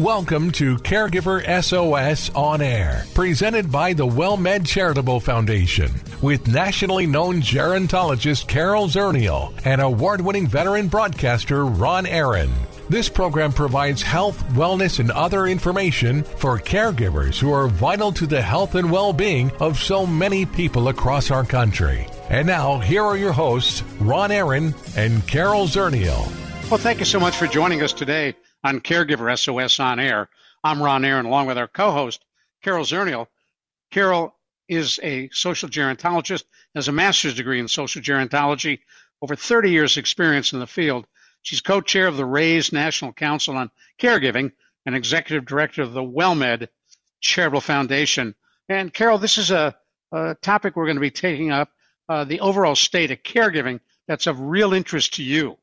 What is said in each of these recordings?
Welcome to Caregiver SOS On Air, presented by the WellMed Charitable Foundation, with nationally known gerontologist Carol Zernial and award winning veteran broadcaster Ron Aaron. This program provides health, wellness, and other information for caregivers who are vital to the health and well being of so many people across our country. And now, here are your hosts, Ron Aaron and Carol Zernial. Well, thank you so much for joining us today on Caregiver SOS on Air. I'm Ron Aaron, along with our co host, Carol Zernial. Carol is a social gerontologist, has a master's degree in social gerontology, over 30 years' experience in the field. She's co chair of the RAISE National Council on Caregiving and executive director of the WellMed Charitable Foundation. And Carol, this is a, a topic we're going to be taking up uh, the overall state of caregiving that's of real interest to you.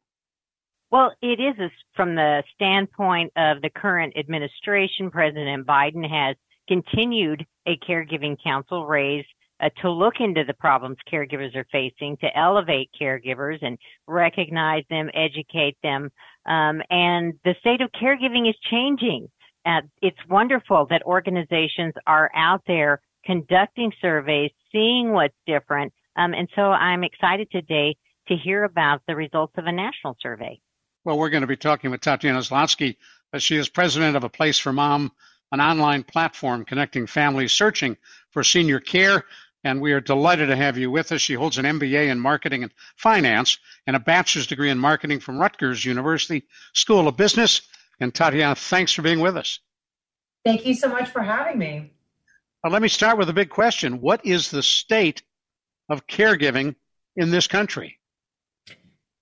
Well, it is from the standpoint of the current administration. President Biden has continued a caregiving council RAISE uh, to look into the problems caregivers are facing, to elevate caregivers and recognize them, educate them. Um, and the state of caregiving is changing. Uh, it's wonderful that organizations are out there conducting surveys, seeing what's different. Um, and so I'm excited today to hear about the results of a national survey. Well, we're going to be talking with Tatyana Zlotsky. She is president of A Place for Mom, an online platform connecting families searching for senior care. And we are delighted to have you with us. She holds an MBA in marketing and finance and a bachelor's degree in marketing from Rutgers University School of Business. And Tatyana, thanks for being with us. Thank you so much for having me. Well, let me start with a big question. What is the state of caregiving in this country?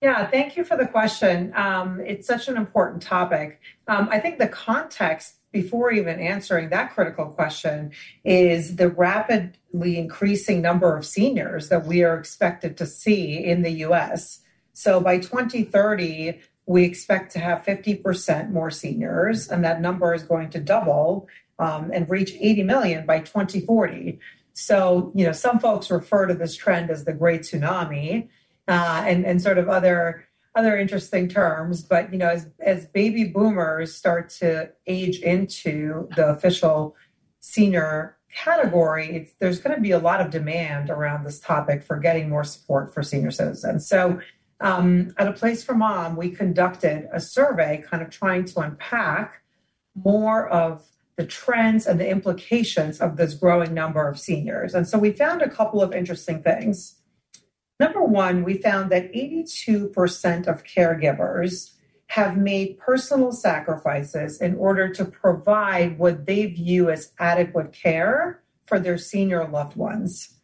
Yeah, thank you for the question. Um, it's such an important topic. Um, I think the context before even answering that critical question is the rapidly increasing number of seniors that we are expected to see in the US. So by 2030, we expect to have 50% more seniors, and that number is going to double um, and reach 80 million by 2040. So, you know, some folks refer to this trend as the Great Tsunami uh, and and sort of other other interesting terms. But you know, as as baby boomers start to age into the official senior category, there's going to be a lot of demand around this topic for getting more support for senior citizens. So. Um, at a place for mom, we conducted a survey kind of trying to unpack more of the trends and the implications of this growing number of seniors. And so we found a couple of interesting things. Number one, we found that 82% of caregivers have made personal sacrifices in order to provide what they view as adequate care for their senior loved ones.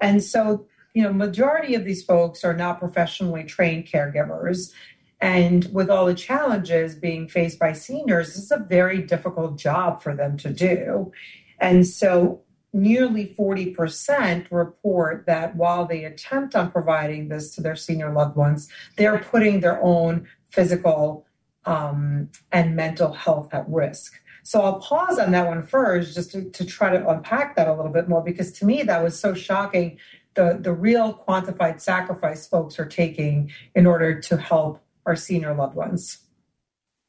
And so, you know, majority of these folks are not professionally trained caregivers. And with all the challenges being faced by seniors, this is a very difficult job for them to do. And so nearly 40% report that while they attempt on providing this to their senior loved ones, they're putting their own physical um, and mental health at risk. So I'll pause on that one first just to, to try to unpack that a little bit more because to me that was so shocking the, the real quantified sacrifice folks are taking in order to help our senior loved ones.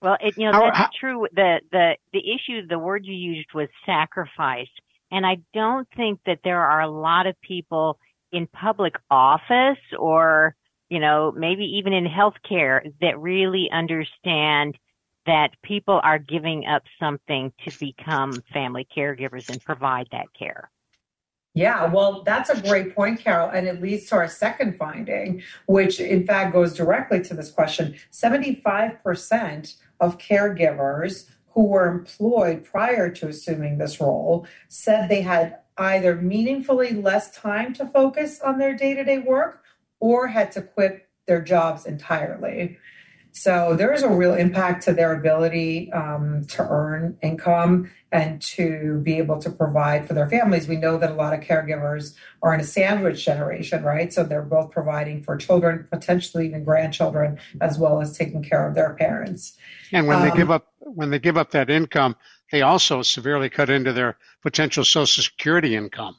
Well, it, you know, that's true. The, the, the issue, the word you used was sacrifice. And I don't think that there are a lot of people in public office or, you know, maybe even in healthcare that really understand that people are giving up something to become family caregivers and provide that care. Yeah, well, that's a great point, Carol. And it leads to our second finding, which in fact goes directly to this question 75% of caregivers who were employed prior to assuming this role said they had either meaningfully less time to focus on their day to day work or had to quit their jobs entirely. So there is a real impact to their ability um, to earn income and to be able to provide for their families. We know that a lot of caregivers are in a sandwich generation, right? So they're both providing for children, potentially even grandchildren, as well as taking care of their parents. And when um, they give up when they give up that income, they also severely cut into their potential Social Security income.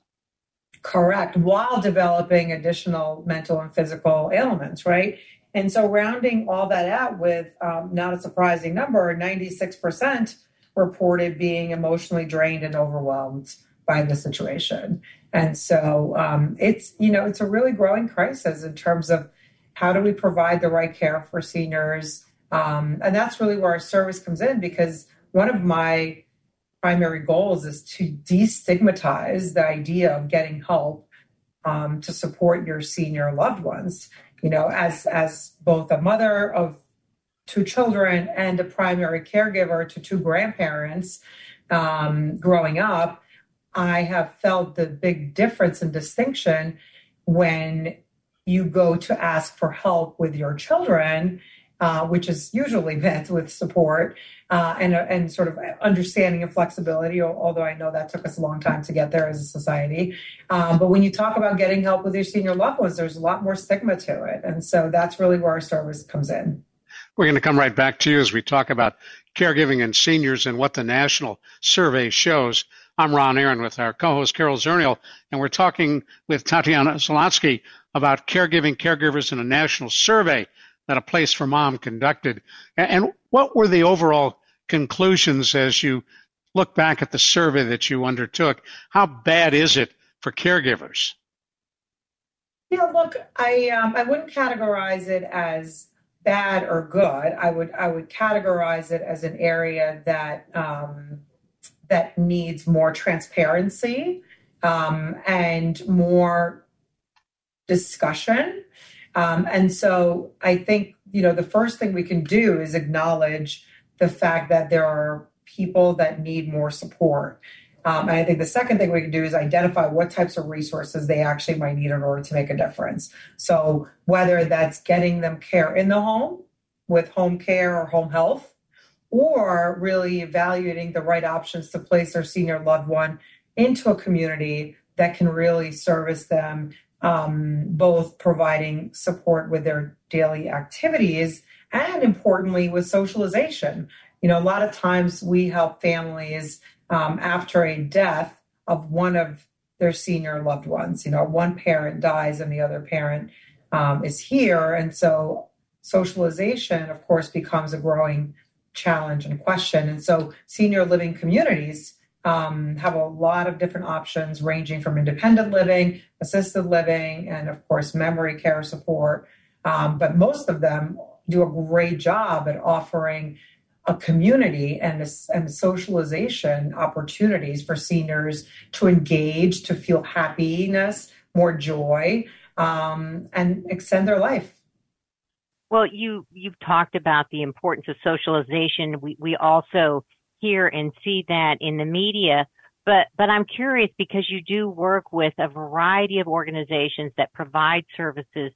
Correct, while developing additional mental and physical ailments, right? And so, rounding all that out with um, not a surprising number, 96% reported being emotionally drained and overwhelmed by the situation. And so, um, it's you know it's a really growing crisis in terms of how do we provide the right care for seniors, um, and that's really where our service comes in because one of my primary goals is to destigmatize the idea of getting help um, to support your senior loved ones you know, as as both a mother of two children and a primary caregiver to two grandparents um, growing up, I have felt the big difference and distinction when you go to ask for help with your children uh, which is usually met with support uh, and, uh, and sort of understanding and flexibility, although I know that took us a long time to get there as a society. Um, but when you talk about getting help with your senior loved ones, there's a lot more stigma to it. And so that's really where our service comes in. We're going to come right back to you as we talk about caregiving and seniors and what the national survey shows. I'm Ron Aaron with our co-host Carol Zernial, and we're talking with Tatyana Zlotsky about caregiving caregivers in a national survey that a place for mom conducted. And what were the overall conclusions as you look back at the survey that you undertook? How bad is it for caregivers? Yeah, look, I um, I wouldn't categorize it as bad or good. I would I would categorize it as an area that um, that needs more transparency um, and more discussion um, and so I think, you know, the first thing we can do is acknowledge the fact that there are people that need more support. Um, and I think the second thing we can do is identify what types of resources they actually might need in order to make a difference. So whether that's getting them care in the home with home care or home health, or really evaluating the right options to place their senior loved one into a community that can really service them um, both providing support with their daily activities and importantly with socialization. You know, a lot of times we help families um, after a death of one of their senior loved ones. You know, one parent dies and the other parent um, is here. And so socialization, of course, becomes a growing challenge and question. And so senior living communities um, have a lot of different options ranging from independent living, assisted living, and of course, memory care support. Um, but most of them do a great job at offering a community and, and socialization opportunities for seniors to engage, to feel happiness, more joy, um, and extend their life. Well, you you've talked about the importance of socialization. We we also hear and see that in the media. But, but I'm curious because you do work with a variety of organizations that provide services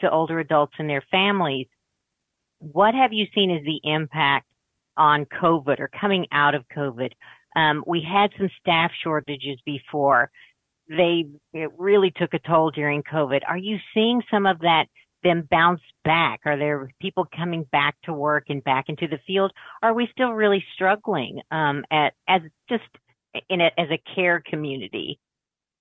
to older adults and their families. What have you seen as the impact on COVID or coming out of COVID? Um, we had some staff shortages before. They it really took a toll during COVID. Are you seeing some of that them bounce back? Are there people coming back to work and back into the field? Are we still really struggling um, at as just in it as a care community?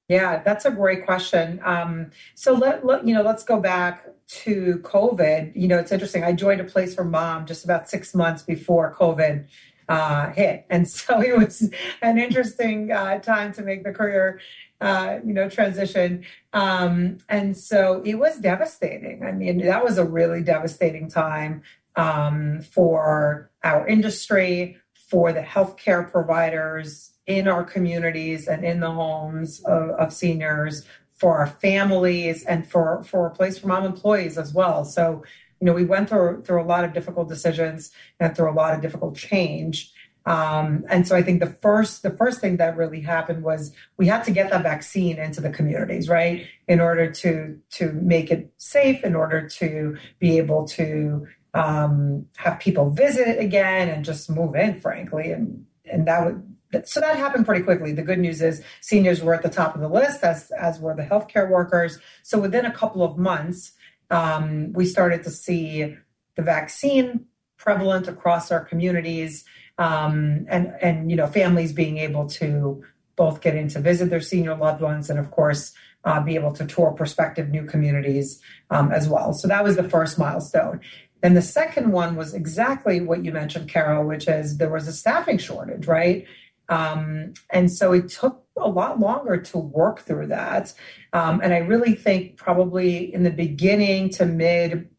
Yeah, that's a great question. Um, so let, let, you know, let's go back to COVID. You know, it's interesting. I joined a place for mom just about six months before COVID uh, hit, and so it was an interesting uh, time to make the career uh, you know, transition. Um, and so it was devastating. I mean, that was a really devastating time um, for our industry, for the healthcare providers in our communities and in the homes of, of seniors, for our families, and for for a place for mom employees as well. So, you know, we went through through a lot of difficult decisions and through a lot of difficult change. Um, and so I think the first the first thing that really happened was we had to get that vaccine into the communities, right, in order to to make it safe, in order to be able to um, have people visit again and just move in, frankly. And and that would so that happened pretty quickly. The good news is seniors were at the top of the list, as as were the healthcare workers. So within a couple of months, um, we started to see the vaccine prevalent across our communities, um, and and you know families being able to both get in to visit their senior loved ones, and of course uh, be able to tour prospective new communities um, as well. So that was the first milestone. And the second one was exactly what you mentioned, Carol, which is there was a staffing shortage, right? Um, and so it took a lot longer to work through that. Um, and I really think probably in the beginning to mid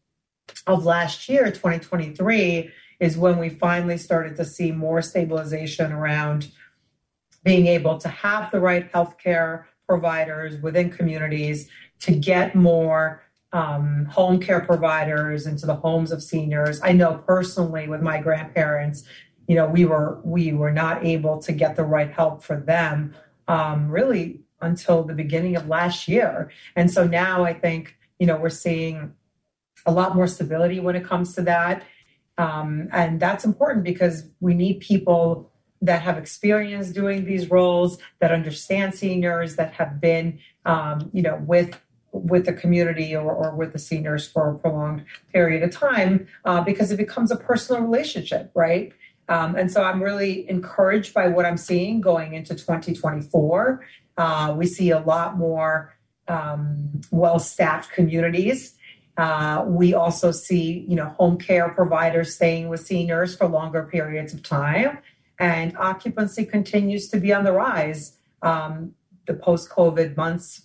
of last year, 2023, is when we finally started to see more stabilization around being able to have the right healthcare providers within communities to get more um, home care providers into the homes of seniors. I know personally with my grandparents, you know, we were we were not able to get the right help for them um, really until the beginning of last year. And so now I think you know we're seeing a lot more stability when it comes to that, um, and that's important because we need people that have experience doing these roles, that understand seniors, that have been, um, you know, with with the community or, or, with the seniors for a prolonged period of time, uh, because it becomes a personal relationship, right? Um, and so I'm really encouraged by what I'm seeing going into 2024. Uh, we see a lot more um, well-staffed communities. Uh, we also see, you know, home care providers staying with seniors for longer periods of time, and occupancy continues to be on the rise. Um, the post-COVID months.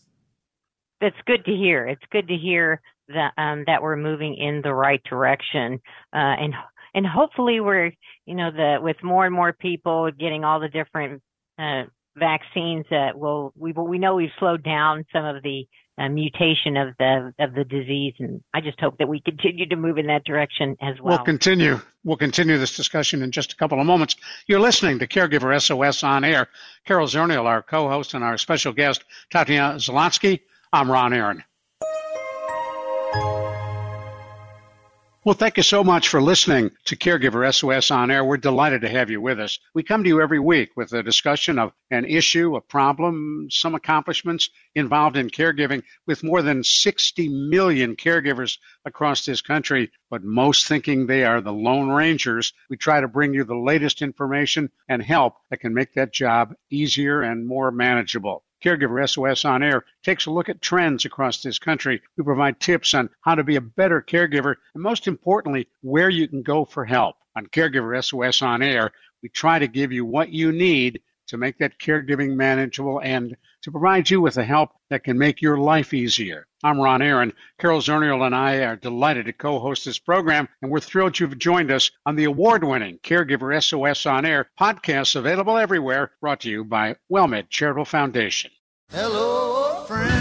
That's good to hear. It's good to hear that um, that we're moving in the right direction, uh, and and hopefully we're you know the with more and more people getting all the different uh, vaccines that will we we know we've slowed down some of the uh, mutation of the of the disease, and I just hope that we continue to move in that direction as well. We'll continue. We'll continue this discussion in just a couple of moments. You're listening to Caregiver SOS on air. Carol Zernial, our co-host, and our special guest Tatyana Zlotsky. I'm Ron Aaron. Well, thank you so much for listening to Caregiver SOS on air. We're delighted to have you with us. We come to you every week with a discussion of an issue, a problem, some accomplishments involved in caregiving with more than 60 million caregivers across this country, but most thinking they are the Lone Rangers. We try to bring you the latest information and help that can make that job easier and more manageable. Caregiver SOS on Air takes a look at trends across this country. We provide tips on how to be a better caregiver and, most importantly, where you can go for help. On Caregiver SOS on Air, we try to give you what you need to make that caregiving manageable and to provide you with the help that can make your life easier. I'm Ron Aaron. Carol Zernial and I are delighted to co-host this program, and we're thrilled you've joined us on the award-winning Caregiver SOS on Air podcast available everywhere, brought to you by WellMed Charitable Foundation. Hello, friend.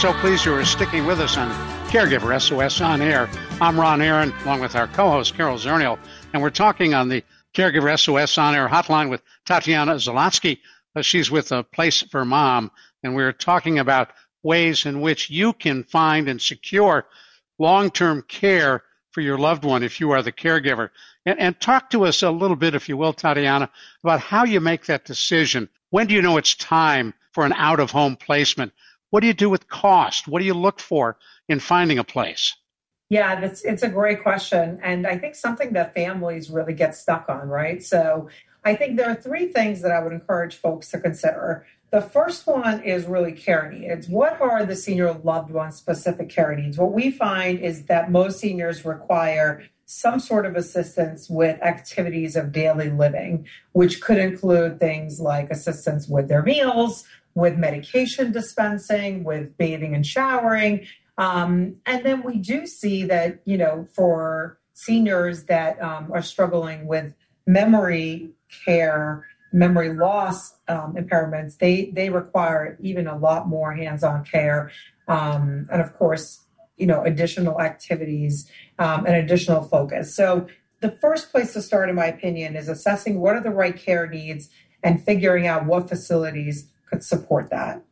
So pleased you are sticking with us on Caregiver SOS on air. I'm Ron Aaron, along with our co-host Carol Zernial, and we're talking on the Caregiver SOS on air hotline with Tatyana Zlotsky. Uh, she's with a Place for Mom, and we're talking about ways in which you can find and secure long-term care for your loved one if you are the caregiver. And, and talk to us a little bit, if you will, Tatyana, about how you make that decision. When do you know it's time for an out-of-home placement? What do you do with cost? What do you look for in finding a place? Yeah, that's it's a great question. And I think something that families really get stuck on, right? So I think there are three things that I would encourage folks to consider. The first one is really care needs. What are the senior loved one's specific care needs? What we find is that most seniors require some sort of assistance with activities of daily living, which could include things like assistance with their meals, with medication dispensing, with bathing and showering. Um, and then we do see that, you know, for seniors that um, are struggling with memory care, memory loss um, impairments, they, they require even a lot more hands on care. Um, and of course, you know, additional activities um, and additional focus. So the first place to start, in my opinion, is assessing what are the right care needs and figuring out what facilities could support that.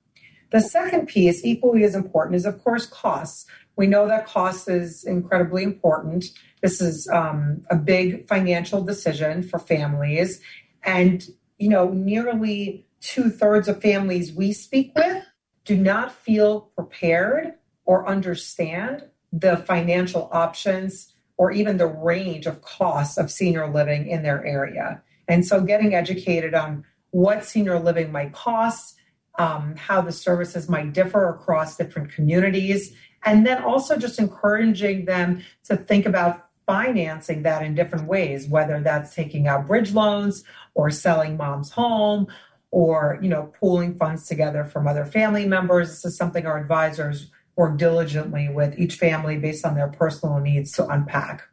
The second piece, equally as important, is of course costs. We know that cost is incredibly important. This is um, a big financial decision for families. And, you know, nearly two thirds of families we speak with do not feel prepared or understand the financial options or even the range of costs of senior living in their area. And so getting educated on what senior living might cost, um, how the services might differ across different communities, and then also just encouraging them to think about financing that in different ways, whether that's taking out bridge loans or selling mom's home or you know pooling funds together from other family members. This is something our advisors work diligently with each family based on their personal needs to unpack.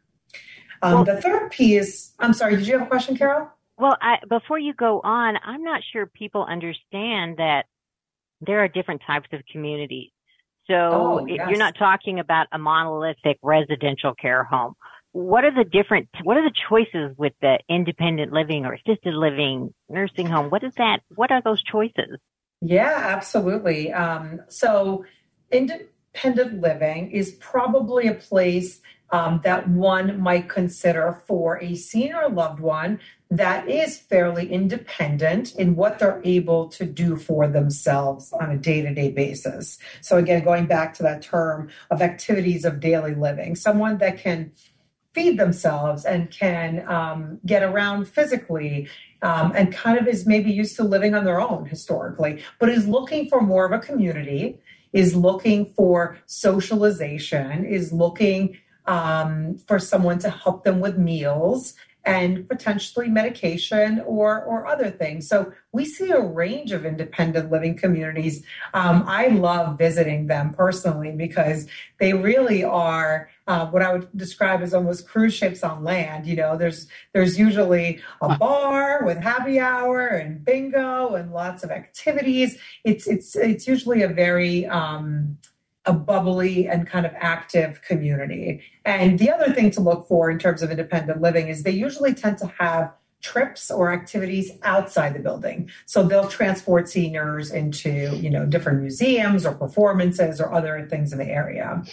Um, well, the third piece, I'm sorry, did you have a question, Carol? Well, I, before you go on, I'm not sure people understand that there are different types of communities. So oh, yes. you're not talking about a monolithic residential care home. What are the different, what are the choices with the independent living or assisted living, nursing home? What is that? What are those choices? Yeah, absolutely. Um, so independent living is probably a place um, that one might consider for a senior loved one that is fairly independent in what they're able to do for themselves on a day to day basis. So, again, going back to that term of activities of daily living, someone that can feed themselves and can um, get around physically um, and kind of is maybe used to living on their own historically, but is looking for more of a community, is looking for socialization, is looking um, for someone to help them with meals and potentially medication or or other things. So we see a range of independent living communities. Um, I love visiting them personally because they really are uh, what I would describe as almost cruise ships on land. You know, there's there's usually a bar with happy hour and bingo and lots of activities. It's it's it's usually a very um, a bubbly and kind of active community. And the other thing to look for in terms of independent living is they usually tend to have trips or activities outside the building. So they'll transport seniors into, you know, different museums or performances or other things in the area.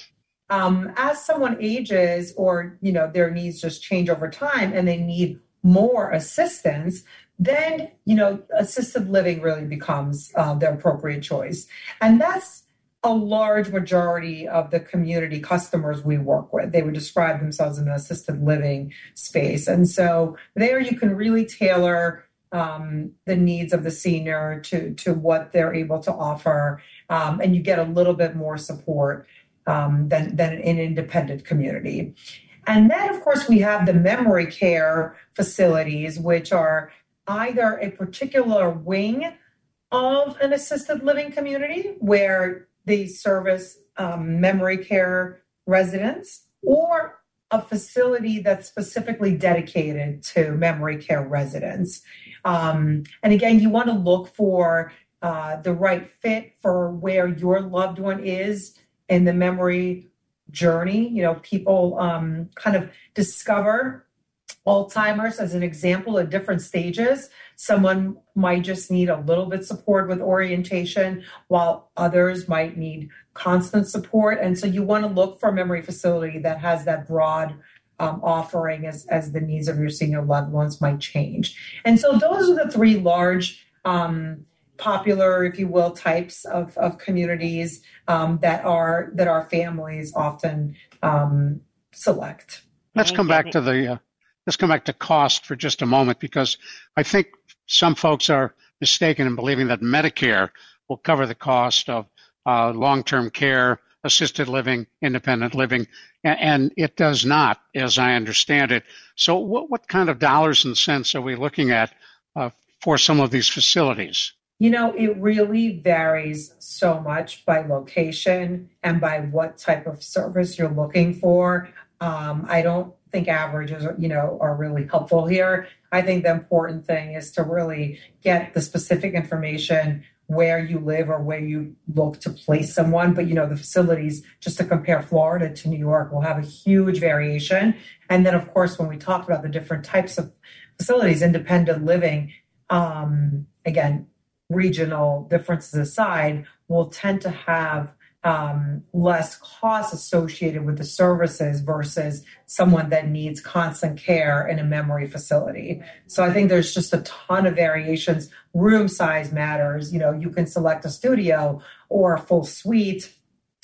Um, as someone ages or, you know, their needs just change over time and they need more assistance, then, you know, assisted living really becomes uh, appropriate choice. And that's a large majority of the community customers we work with. They would describe themselves in an assisted living space. And so there you can really tailor um, the needs of the senior to, to what they're able to offer. Um, and you get a little bit more support um, than, than an independent community. And then, of course, we have the memory care facilities, which are either a particular wing of an assisted living community where they service um, memory care residents or a facility that's specifically dedicated to memory care residents. Um, and again, you want to look for uh, the right fit for where your loved one is in the memory journey. You know, people um, kind of discover Alzheimer's as an example at different stages. Someone might just need a little bit support with orientation, while others might need constant support. And so you want to look for a memory facility that has that broad um, offering as, as the needs of your senior loved ones might change. And so those are the three large um, popular, if you will, types of, of communities um, that are that our families often um, select. Let's come back to the uh, let's come back to cost for just a moment because I think some folks are mistaken in believing that Medicare will cover the cost of uh, long-term care, assisted living, independent living, and, and, it does not, as I understand it. So, what, what kind of dollars and cents are we looking at uh, for some of these facilities? You know, it really varies so much by location and by what type of service you're looking for. Um, I don't think averages, you know, are really helpful here. I think the important thing is to really get the specific information where you live or where you look to place someone. But you know, the facilities, just to compare Florida to New York, will have a huge variation. And then, of course, when we talk about the different types of facilities, independent living, um, again, regional differences aside, will tend to have um, less costs associated with the services versus someone that needs constant care in a memory facility. So I think there's just a ton of variations. Room size matters. You know, you can select a studio or a full suite.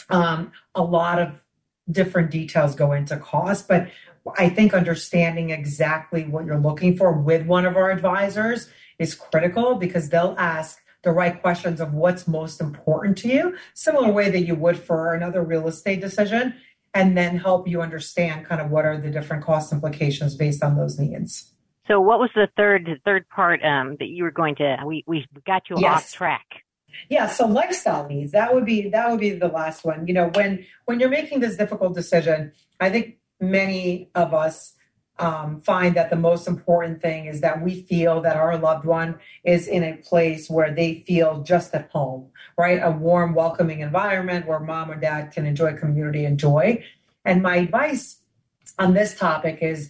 Um, a lot of different details go into cost, but I think understanding exactly what you're looking for with one of our advisors is critical because they'll ask the right questions of what's most important to you, similar way that you would for another real estate decision, and then help you understand kind of what are the different cost implications based on those needs. So, what was the third the third part um, that you were going to? We we got you yes. off track. Yeah, so lifestyle needs that would be that would be the last one. You know, when when you're making this difficult decision, I think many of us um, find that the most important thing is that we feel that our loved one is in a place where they feel just at home, right? A warm, welcoming environment where mom or dad can enjoy community and joy. And my advice on this topic is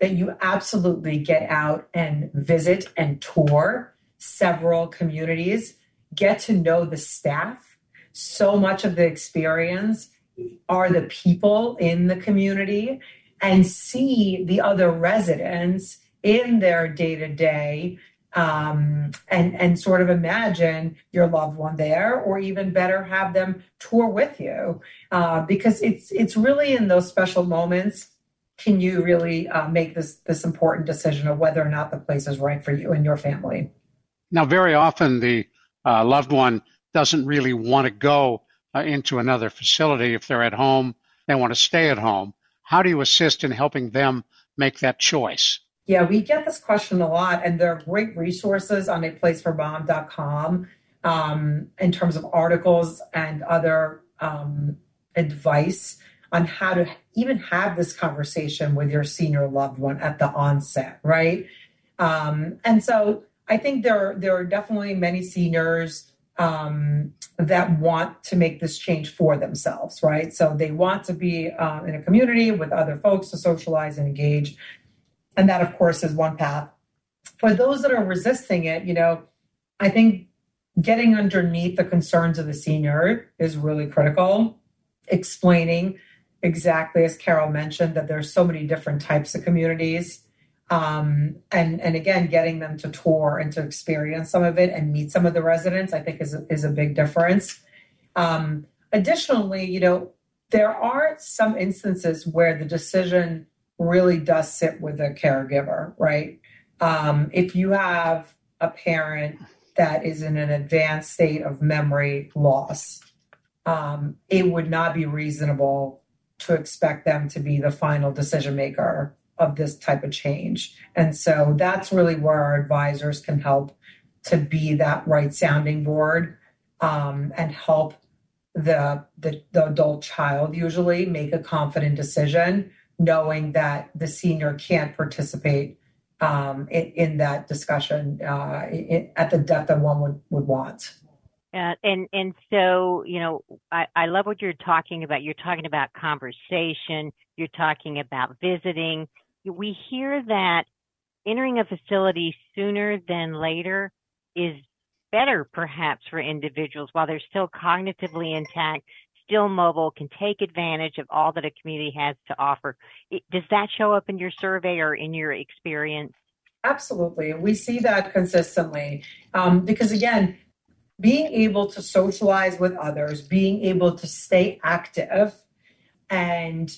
that you absolutely get out and visit and tour several communities, get to know the staff. So much of the experience are the people in the community and see the other residents in their day to day and and sort of imagine your loved one there, or even better, have them tour with you, uh, because it's it's really in those special moments can you really uh, make this this important decision of whether or not the place is right for you and your family. Now, very often the uh, loved one doesn't really want to go uh, into another facility if they're at home. They want to stay at home. How do you assist in helping them make that choice? Yeah, we get this question a lot, and there are great resources on a placeformom.com um, in terms of articles and other um, advice on how to even have this conversation with your senior loved one at the onset, right? Um, and so I think there there are definitely many seniors um, that want to make this change for themselves, right? So they want to be um, in a community with other folks to socialize and engage. And that, of course, is one path. For those that are resisting it, you know, I think getting underneath the concerns of the senior is really critical. Explaining exactly as Carol mentioned that there's so many different types of communities um, and and again getting them to tour and to experience some of it and meet some of the residents i think is a, is a big difference. Um, additionally you know there are some instances where the decision really does sit with a caregiver right? Um, if you have a parent that is in an advanced state of memory loss um, it would not be reasonable to expect them to be the final decision maker of this type of change. And so that's really where our advisors can help to be that right sounding board um, and help the, the, the adult child usually make a confident decision, knowing that the senior can't participate um, in, in, that discussion uh, in, at the depth that one would, would want. Uh, and and so you know I, I love what you're talking about you're talking about conversation you're talking about visiting we hear that entering a facility sooner than later is better perhaps for individuals while they're still cognitively intact, still mobile, can take advantage of all that a community has to offer. Does that show up in your survey or in your experience? Absolutely. We see that consistently um, because, again, being able to socialize with others, being able to stay active, and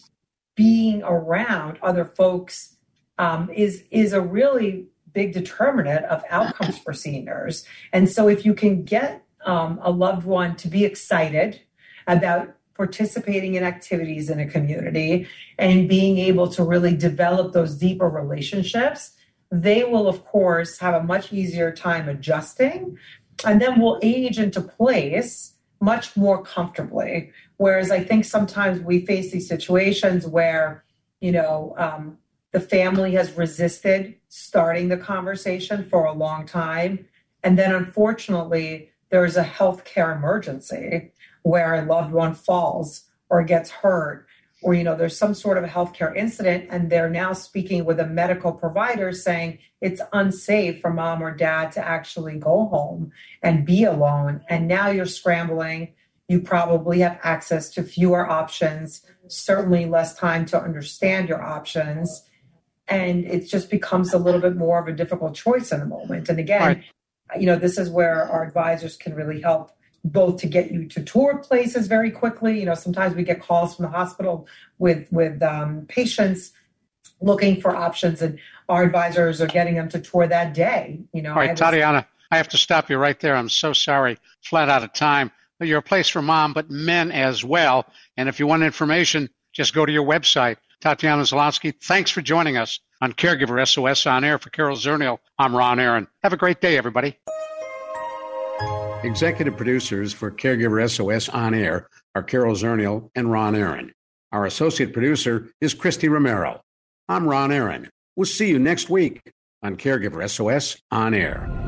being around other folks um, is is a really big determinant of outcomes for seniors. And so, if you can get um, a loved one to be excited about participating in activities in a community and being able to really develop those deeper relationships, they will, of course, have a much easier time adjusting and then will age into place much more comfortably. Whereas I think sometimes we face these situations where, you know, um, the family has resisted starting the conversation for a long time. And then unfortunately, there's a healthcare emergency where a loved one falls or gets hurt or you know there's some sort of a healthcare incident and they're now speaking with a medical provider saying it's unsafe for mom or dad to actually go home and be alone. And now you're scrambling. You probably have access to fewer options certainly less time to understand your options. And it just becomes a little bit more of a difficult choice in the moment. And again right. you know this is where our advisors can really help both to get you to tour places very quickly. You know, sometimes we get calls from the hospital with with um, patients looking for options, and our advisors are getting them to tour that day. You know, all right, I Tatyana, I have to stop you right there. I'm so sorry, flat out of time. You're a place for mom, but men as well. And if you want information, just go to your website. Tatyana Zlotsky, thanks for joining us on Caregiver SOS on air for Carol Zernial. I'm Ron Aaron. Have a great day, everybody. Executive producers for Caregiver SOS On Air are Carol Zernial and Ron Aaron. Our associate producer is Christy Romero. I'm Ron Aaron. We'll see you next week on Caregiver SOS On Air.